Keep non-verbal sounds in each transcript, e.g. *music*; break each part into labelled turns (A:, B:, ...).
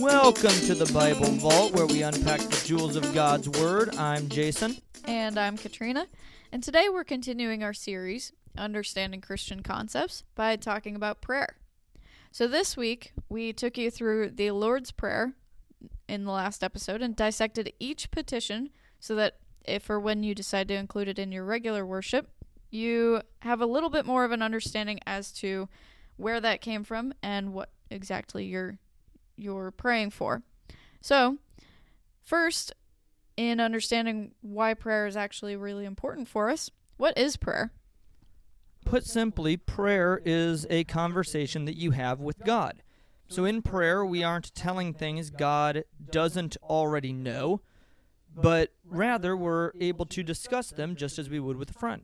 A: Welcome to the Bible Vault, where we unpack the jewels of God's Word. I'm Jason.
B: And I'm Katrina. And today we're continuing our series, Understanding Christian Concepts, by talking about prayer. So this week, we took you through the Lord's Prayer in the last episode and dissected each petition so that if or when you decide to include it in your regular worship, you have a little bit more of an understanding as to where that came from and what exactly you're you're praying for. So, first, in understanding why prayer is actually really important for us, what is prayer?
A: Put simply, prayer is a conversation that you have with God. So, in prayer, we aren't telling things God doesn't already know, but rather we're able to discuss them just as we would with a friend.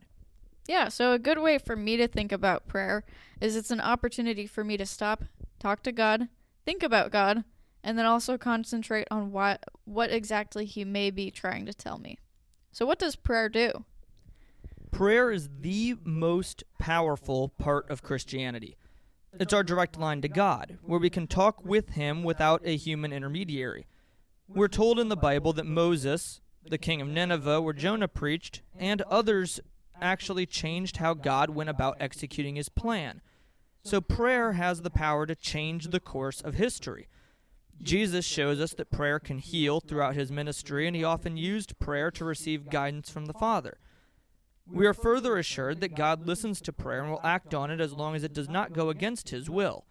B: Yeah, so a good way for me to think about prayer is it's an opportunity for me to stop, talk to God, think about God, and then also concentrate on what what exactly he may be trying to tell me. So what does prayer do?
A: Prayer is the most powerful part of Christianity. It's our direct line to God, where we can talk with him without a human intermediary. We're told in the Bible that Moses, the king of Nineveh, where Jonah preached, and others actually changed how God went about executing his plan. So prayer has the power to change the course of history. Jesus shows us that prayer can heal throughout his ministry, and he often used prayer to receive guidance from the Father. We are further assured that God listens to prayer and will act on it as long as it does not go against his will.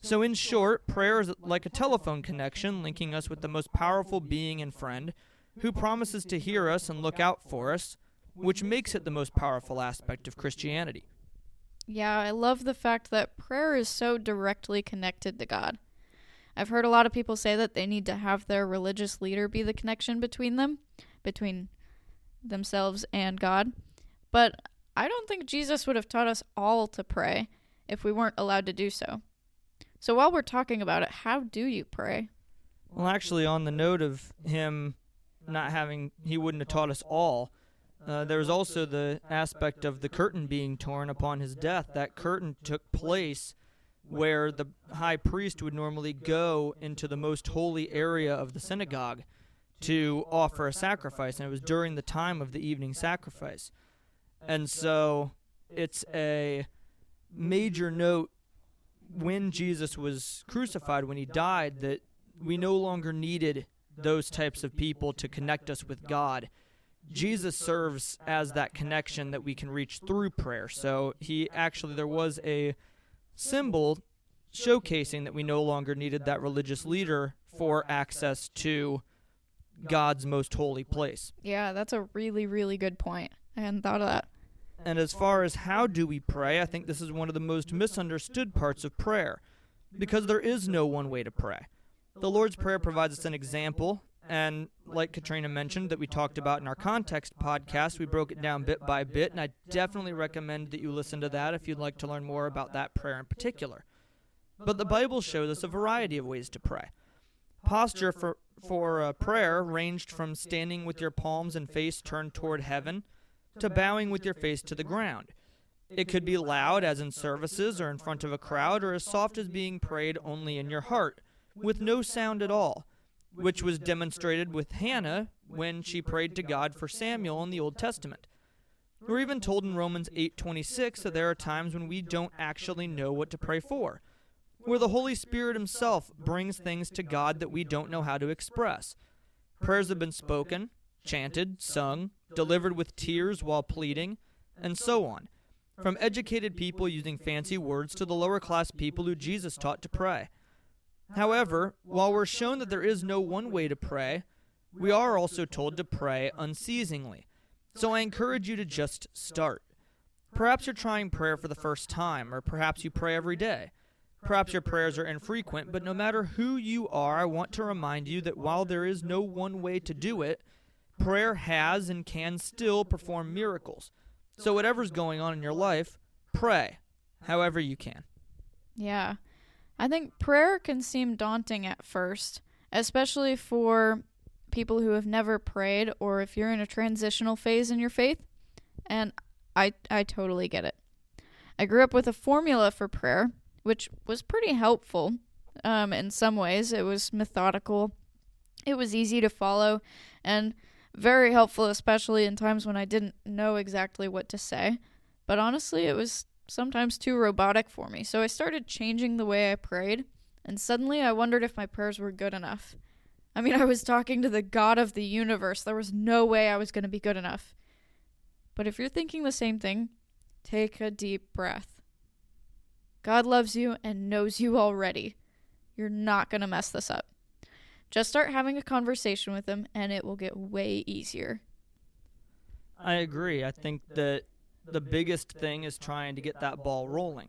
A: So, in short, prayer is like a telephone connection linking us with the most powerful being and friend who promises to hear us and look out for us, which makes it the most powerful aspect of Christianity.
B: Yeah, I love the fact that prayer is so directly connected to God. I've heard a lot of people say that they need to have their religious leader be the connection between them, between themselves and God. But I don't think Jesus would have taught us all to pray if we weren't allowed to do so. So while we're talking about it, how do you pray?
A: Well, actually, on the note of him not having, he wouldn't have taught us all. Uh, there's also the aspect of the curtain being torn upon his death. That curtain took place where the high priest would normally go into the most holy area of the synagogue to offer a sacrifice, and it was during the time of the evening sacrifice. And so it's a major note when Jesus was crucified, when he died, that we no longer needed those types of people to connect us with God. Jesus serves as that connection that we can reach through prayer. So he actually, there was a symbol showcasing that we no longer needed that religious leader for access to God's most holy place.
B: Yeah, that's a really, really good point. I hadn't thought of that.
A: And as far as how do we pray, I think this is one of the most misunderstood parts of prayer because there is no one way to pray. The Lord's Prayer provides us an example, and like Katrina mentioned, that we talked about in our context podcast, we broke it down bit by bit, and I definitely recommend that you listen to that if you'd like to learn more about that prayer in particular. But the Bible shows us a variety of ways to pray. Posture for, for prayer ranged from standing with your palms and face turned toward heaven to bowing with your face to the ground. It could be loud, as in services or in front of a crowd, or as soft as being prayed only in your heart, with no sound at all, which was demonstrated with Hannah when she prayed to God for Samuel in the Old Testament. We're even told in Romans 8:26 that there are times when we don't actually know what to pray for, where the Holy Spirit himself brings things to God that we don't know how to express. Prayers have been spoken, chanted, sung, delivered with tears while pleading, and so on. From educated people using fancy words to the lower class people who Jesus taught to pray. However, while we're shown that there is no one way to pray, we are also told to pray unceasingly. So I encourage you to just start. Perhaps you're trying prayer for the first time, or perhaps you pray every day. Perhaps your prayers are infrequent, but no matter who you are, I want to remind you that while there is no one way to do it, prayer has and can still perform miracles. So, whatever's going on in your life, pray however you can.
B: Yeah. I think prayer can seem daunting at first, especially for people who have never prayed or if you're in a transitional phase in your faith. And I I totally get it. I grew up with a formula for prayer, which was pretty helpful um, in some ways. It was methodical, it was easy to follow, and very helpful, especially in times when I didn't know exactly what to say. But honestly, it was sometimes too robotic for me. So I started changing the way I prayed, and suddenly I wondered if my prayers were good enough. I mean, *laughs* I was talking to the God of the universe. There was no way I was going to be good enough. But if you're thinking the same thing, take a deep breath. God loves you and knows you already. You're not going to mess this up. Just start having a conversation with him, and it will get way easier.
A: I agree. I think that the biggest thing is trying to get that ball rolling.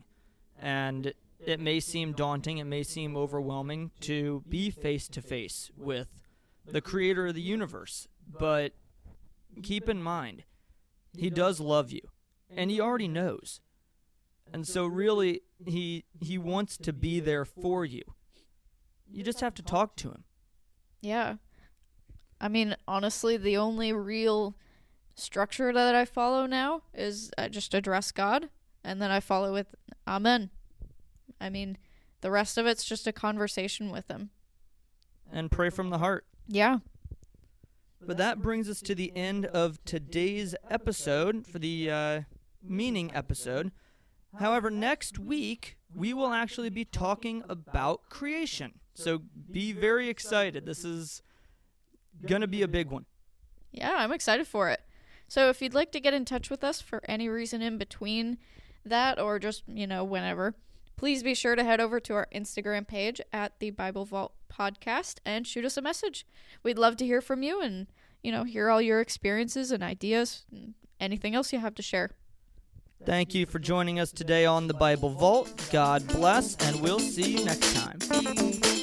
A: And it may seem daunting, it may seem overwhelming to be face to face with the creator of the universe. But keep in mind, he does love you, and he already knows. And so really he he wants to be there for you. You just have to talk to him.
B: Yeah. I mean, honestly, the only real structure that I follow now is I just address God and then I follow with Amen. I mean, the rest of it's just a conversation with Him.
A: And pray from the heart.
B: Yeah.
A: But that brings us to the end of today's episode for the uh, meaning episode. However, next week we will actually be talking about creation. So be very excited. This is going to be a big one.
B: Yeah, I'm excited for it. So if you'd like to get in touch with us for any reason in between that or just, you know, whenever, please be sure to head over to our Instagram page at the Bible Vault podcast and shoot us a message. We'd love to hear from you and, you know, hear all your experiences and ideas and anything else you have to share.
A: Thank you for joining us today on the Bible Vault. God bless, and we'll see you next time.